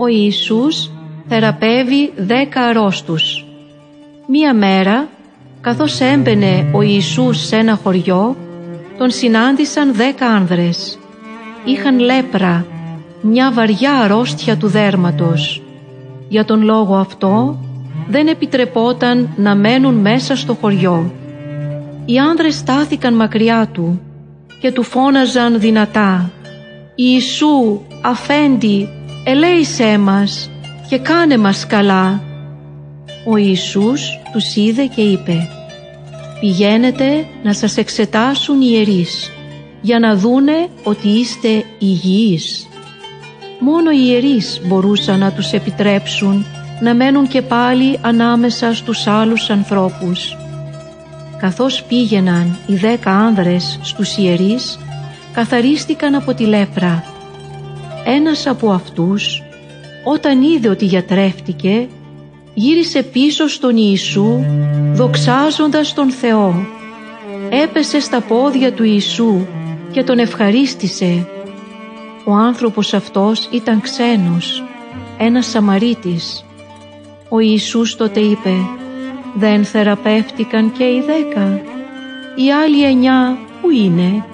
Ο Ιησούς θεραπεύει δέκα αρρώστους. Μία μέρα, καθώς έμπαινε ο Ιησούς σε ένα χωριό, τον συνάντησαν δέκα άνδρες. Είχαν λέπρα, μια βαριά αρρώστια του δέρματος. Για τον λόγο αυτό δεν επιτρεπόταν να μένουν μέσα στο χωριό. Οι άνδρες στάθηκαν μακριά του και του φώναζαν δυνατά «Ιησού, αφέντη, ελέησέ μας και κάνε μας καλά». Ο Ιησούς τους είδε και είπε «Πηγαίνετε να σας εξετάσουν οι ιερείς για να δούνε ότι είστε υγιείς». Μόνο οι ιερείς μπορούσαν να τους επιτρέψουν να μένουν και πάλι ανάμεσα στους άλλους ανθρώπους. Καθώς πήγαιναν οι δέκα άνδρες στους ιερείς, καθαρίστηκαν από τη λέπρα. Ένας από αυτούς, όταν είδε ότι γιατρεύτηκε, γύρισε πίσω στον Ιησού, δοξάζοντας τον Θεό. Έπεσε στα πόδια του Ιησού και τον ευχαρίστησε. Ο άνθρωπος αυτός ήταν ξένος, ένας Σαμαρίτης. Ο Ιησούς τότε είπε «Δεν θεραπεύτηκαν και οι δέκα. Οι άλλοι εννιά που είναι;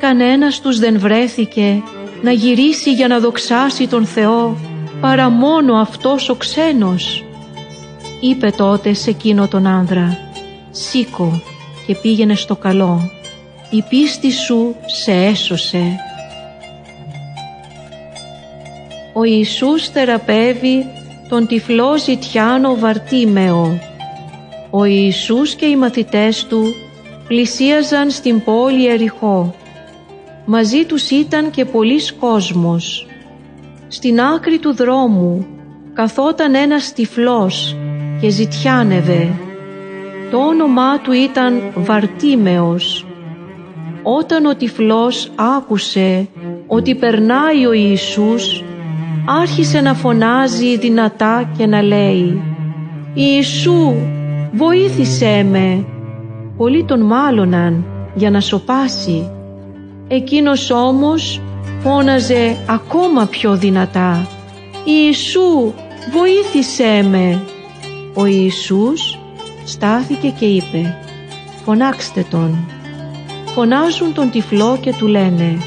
Κανένας τους δεν βρέθηκε να γυρίσει για να δοξάσει τον Θεό παρά μόνο αυτός ο ξένος». Είπε τότε σε εκείνο τον άνδρα «Σήκω και πήγαινε στο καλό. Η πίστη σου σε έσωσε». Ο Ιησούς θεραπεύει τον τυφλό ζητιάνο Βαρτίμεο. Ο Ιησούς και οι μαθητές του πλησίαζαν στην πόλη Εριχώ. Μαζί τους ήταν και πολλής κόσμος. Στην άκρη του δρόμου καθόταν ένας τυφλός και ζητιάνευε. Το όνομά του ήταν Βαρτίμεος. Όταν ο τυφλός άκουσε ότι περνάει ο Ιησούς, άρχισε να φωνάζει δυνατά και να λέει «Ιησού, βοήθησέ με». Πολλοί τον μάλωναν για να σοπάσει. Εκείνος όμως φώναζε ακόμα πιο δυνατά «Ιησού, βοήθησέ με». Ο Ιησούς στάθηκε και είπε «Φωνάξτε τον». Φωνάζουν τον τυφλό και του λένε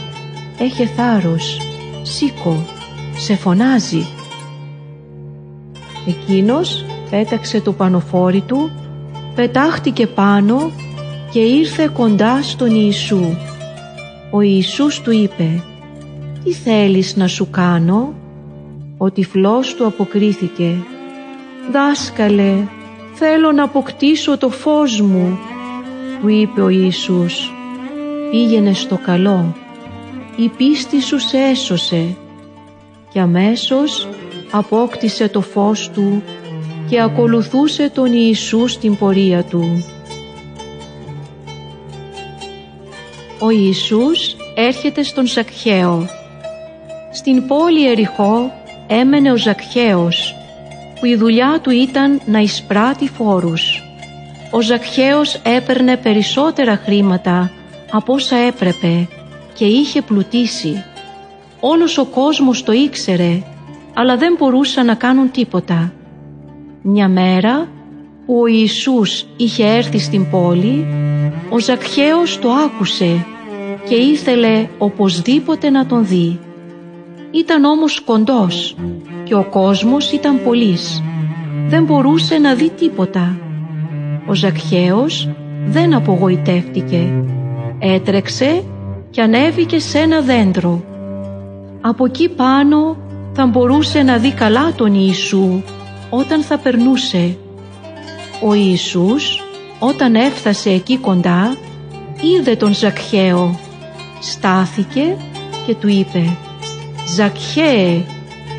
«Έχε θάρρος, σήκω» σε φωνάζει. Εκείνος πέταξε το πανοφόρι του, πετάχτηκε πάνω και ήρθε κοντά στον Ιησού. Ο Ιησούς του είπε «Τι θέλεις να σου κάνω» Ο τυφλός του αποκρίθηκε «Δάσκαλε, θέλω να αποκτήσω το φως μου» Του είπε ο Ιησούς «Πήγαινε στο καλό, η πίστη σου σε έσωσε» και αμέσως απόκτησε το φως του και ακολουθούσε τον Ιησούς στην πορεία του. Ο Ιησούς έρχεται στον Ζακχαίο. Στην πόλη Εριχώ έμενε ο Ζακχαίος, που η δουλειά του ήταν να εισπράττει φόρους. Ο Ζακχαίος έπαιρνε περισσότερα χρήματα από όσα έπρεπε και είχε πλουτίσει. Όλος ο κόσμος το ήξερε, αλλά δεν μπορούσαν να κάνουν τίποτα. Μια μέρα που ο Ιησούς είχε έρθει στην πόλη, ο Ζακχαίος το άκουσε και ήθελε οπωσδήποτε να τον δει. Ήταν όμως κοντός και ο κόσμος ήταν πολύς. Δεν μπορούσε να δει τίποτα. Ο Ζακχαίος δεν απογοητεύτηκε. Έτρεξε και ανέβηκε σε ένα δέντρο από εκεί πάνω θα μπορούσε να δει καλά τον Ιησού όταν θα περνούσε. Ο Ιησούς όταν έφτασε εκεί κοντά είδε τον Ζακχαίο, στάθηκε και του είπε «Ζακχαίε,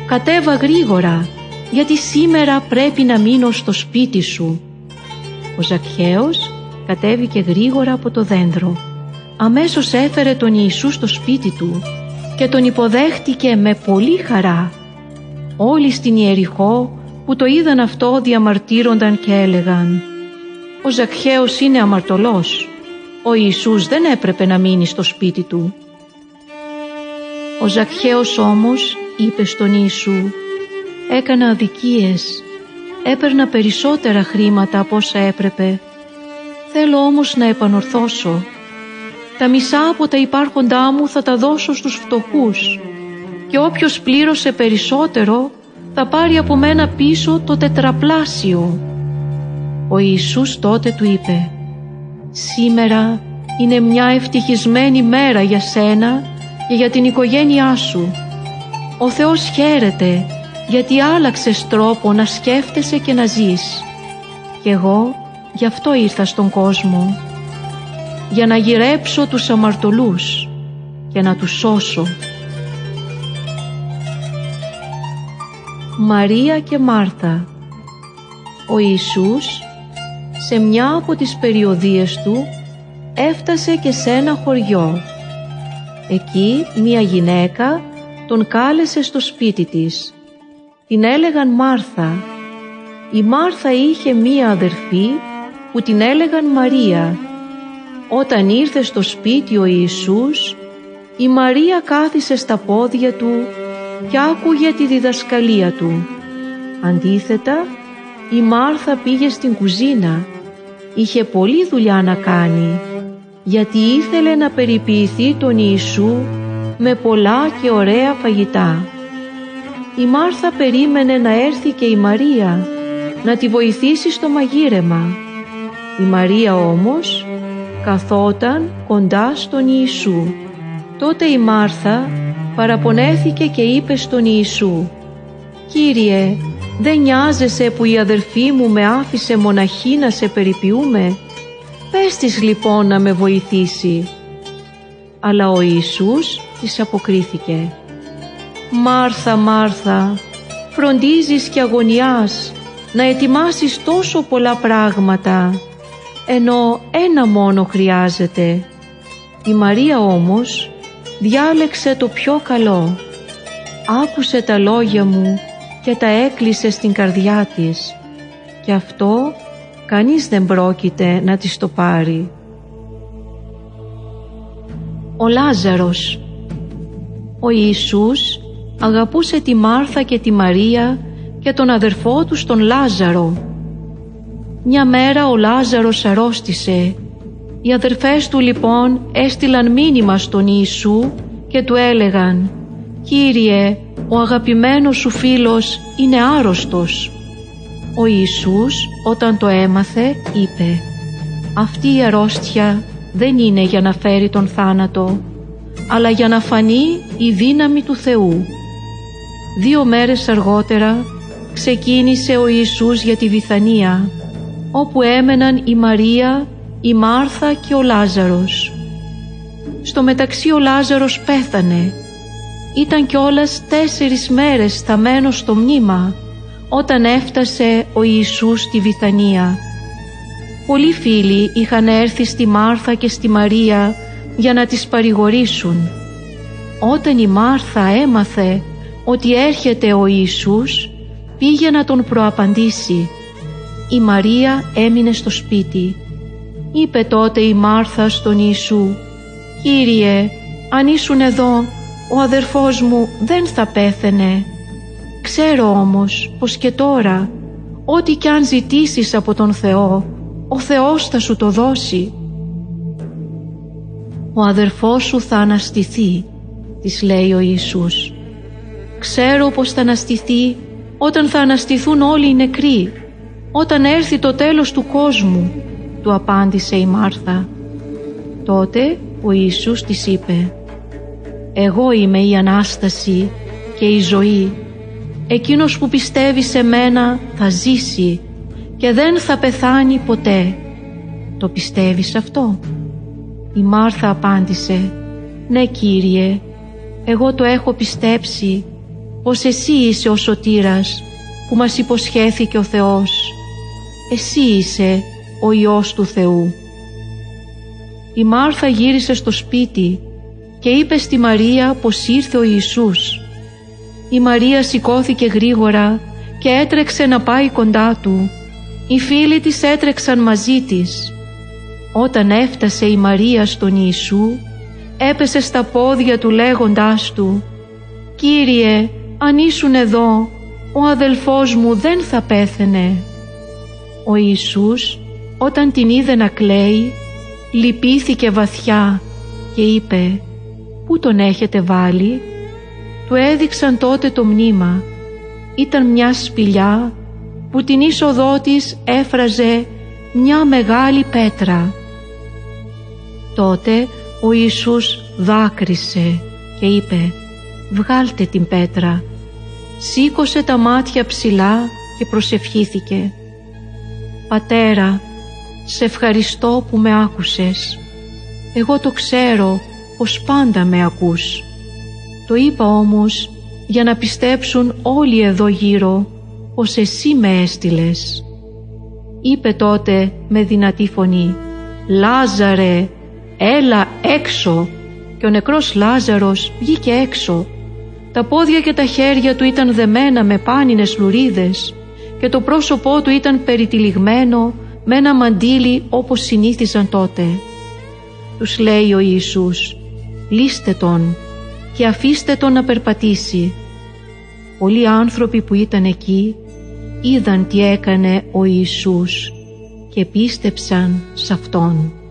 κατέβα γρήγορα, γιατί σήμερα πρέπει να μείνω στο σπίτι σου». Ο Ζακχαίος κατέβηκε γρήγορα από το δέντρο. Αμέσως έφερε τον Ιησού στο σπίτι του και τον υποδέχτηκε με πολύ χαρά. Όλοι στην Ιεριχώ που το είδαν αυτό διαμαρτύρονταν και έλεγαν «Ο Ζακχαίος είναι αμαρτωλός, ο Ιησούς δεν έπρεπε να μείνει στο σπίτι του». Ο Ζακχαίος όμως είπε στον Ιησού έκανα αδικίες, έπαιρνα περισσότερα χρήματα από όσα έπρεπε. Θέλω όμως να επανορθώσω. Τα μισά από τα υπάρχοντά μου θα τα δώσω στους φτωχούς και όποιος πλήρωσε περισσότερο θα πάρει από μένα πίσω το τετραπλάσιο. Ο Ιησούς τότε του είπε «Σήμερα είναι μια ευτυχισμένη μέρα για σένα και για την οικογένειά σου. Ο Θεός χαίρεται γιατί άλλαξες τρόπο να σκέφτεσαι και να ζεις. Και εγώ γι' αυτό ήρθα στον κόσμο. Για να γυρέψω τους αμαρτωλούς και να τους σώσω. Μαρία και Μάρθα Ο Ιησούς σε μια από τις περιοδίες του έφτασε και σε ένα χωριό. Εκεί μία γυναίκα τον κάλεσε στο σπίτι της. Την έλεγαν Μάρθα. Η Μάρθα είχε μία αδερφή που την έλεγαν Μαρία. Όταν ήρθε στο σπίτι ο Ιησούς, η Μαρία κάθισε στα πόδια του και άκουγε τη διδασκαλία του. Αντίθετα, η Μάρθα πήγε στην κουζίνα. Είχε πολλή δουλειά να κάνει, γιατί ήθελε να περιποιηθεί τον Ιησού με πολλά και ωραία φαγητά. Η Μάρθα περίμενε να έρθει και η Μαρία να τη βοηθήσει στο μαγείρεμα. Η Μαρία όμως καθόταν κοντά στον Ιησού. Τότε η Μάρθα παραπονέθηκε και είπε στον Ιησού «Κύριε, δεν νοιάζεσαι που η αδερφή μου με άφησε μοναχή να σε περιποιούμε; Πες της λοιπόν να με βοηθήσει». Αλλά ο Ιησούς της αποκρίθηκε «Μάρθα, Μάρθα, φροντίζεις και αγωνιάς να ετοιμάσεις τόσο πολλά πράγματα, ενώ ένα μόνο χρειάζεται. Η Μαρία όμως διάλεξε το πιο καλό. Άκουσε τα λόγια μου και τα έκλεισε στην καρδιά της και αυτό κανείς δεν πρόκειται να της το πάρει. Ο Λάζαρος Ο Ιησούς αγαπούσε τη Μάρθα και τη Μαρία και τον αδερφό του τον Λάζαρο. Μια μέρα ο Λάζαρος αρρώστησε οι αδερφές του λοιπόν έστειλαν μήνυμα στον Ιησού και του έλεγαν «Κύριε, ο αγαπημένος σου φίλος είναι άρρωστος». Ο Ιησούς όταν το έμαθε είπε «Αυτή η αρρώστια δεν είναι για να φέρει τον θάνατο, αλλά για να φανεί η δύναμη του Θεού». Δύο μέρες αργότερα ξεκίνησε ο Ιησούς για τη Βιθανία, όπου έμεναν η Μαρία η Μάρθα και ο Λάζαρος. Στο μεταξύ ο Λάζαρος πέθανε. Ήταν κιόλας τέσσερις μέρες σταμένος στο μνήμα όταν έφτασε ο Ιησούς στη Βιθανία. Πολλοί φίλοι είχαν έρθει στη Μάρθα και στη Μαρία για να τις παρηγορήσουν. Όταν η Μάρθα έμαθε ότι έρχεται ο Ιησούς, πήγε να τον προαπαντήσει. Η Μαρία έμεινε στο σπίτι. Είπε τότε η Μάρθα στον Ιησού «Κύριε, αν ήσουν εδώ, ο αδερφός μου δεν θα πέθαινε. Ξέρω όμως πως και τώρα, ό,τι κι αν ζητήσεις από τον Θεό, ο Θεός θα σου το δώσει». «Ο αδερφός σου θα αναστηθεί», της λέει ο Ιησούς. «Ξέρω πως θα αναστηθεί όταν θα αναστηθούν όλοι οι νεκροί, όταν έρθει το τέλος του κόσμου του απάντησε η Μάρθα. Τότε ο Ιησούς της είπε «Εγώ είμαι η Ανάσταση και η ζωή. Εκείνος που πιστεύει σε μένα θα ζήσει και δεν θα πεθάνει ποτέ. Το πιστεύεις αυτό» Η Μάρθα απάντησε «Ναι Κύριε, εγώ το έχω πιστέψει πως εσύ είσαι ο σωτήρας που μας υποσχέθηκε ο Θεός. Εσύ είσαι ο Υιός του Θεού. Η Μάρθα γύρισε στο σπίτι και είπε στη Μαρία πως ήρθε ο Ιησούς. Η Μαρία σηκώθηκε γρήγορα και έτρεξε να πάει κοντά του. Οι φίλοι της έτρεξαν μαζί της. Όταν έφτασε η Μαρία στον Ιησού, έπεσε στα πόδια του λέγοντάς του «Κύριε, αν ήσουν εδώ, ο αδελφός μου δεν θα πέθαινε. Ο Ιησούς όταν την είδε να κλαίει λυπήθηκε βαθιά και είπε «Πού τον έχετε βάλει» Του έδειξαν τότε το μνήμα. Ήταν μια σπηλιά που την είσοδό της έφραζε μια μεγάλη πέτρα. Τότε ο Ιησούς δάκρυσε και είπε «Βγάλτε την πέτρα». Σήκωσε τα μάτια ψηλά και προσευχήθηκε «Πατέρα, σε ευχαριστώ που με άκουσες. Εγώ το ξέρω πως πάντα με ακούς. Το είπα όμως για να πιστέψουν όλοι εδώ γύρω πως εσύ με έστειλες. Είπε τότε με δυνατή φωνή «Λάζαρε, έλα έξω» και ο νεκρός Λάζαρος βγήκε έξω. Τα πόδια και τα χέρια του ήταν δεμένα με πάνινες λουρίδες και το πρόσωπό του ήταν περιτυλιγμένο με ένα μαντίλι όπως συνήθιζαν τότε. Τους λέει ο Ιησούς «Λύστε τον και αφήστε τον να περπατήσει». Πολλοί άνθρωποι που ήταν εκεί είδαν τι έκανε ο Ιησούς και πίστεψαν σε Αυτόν.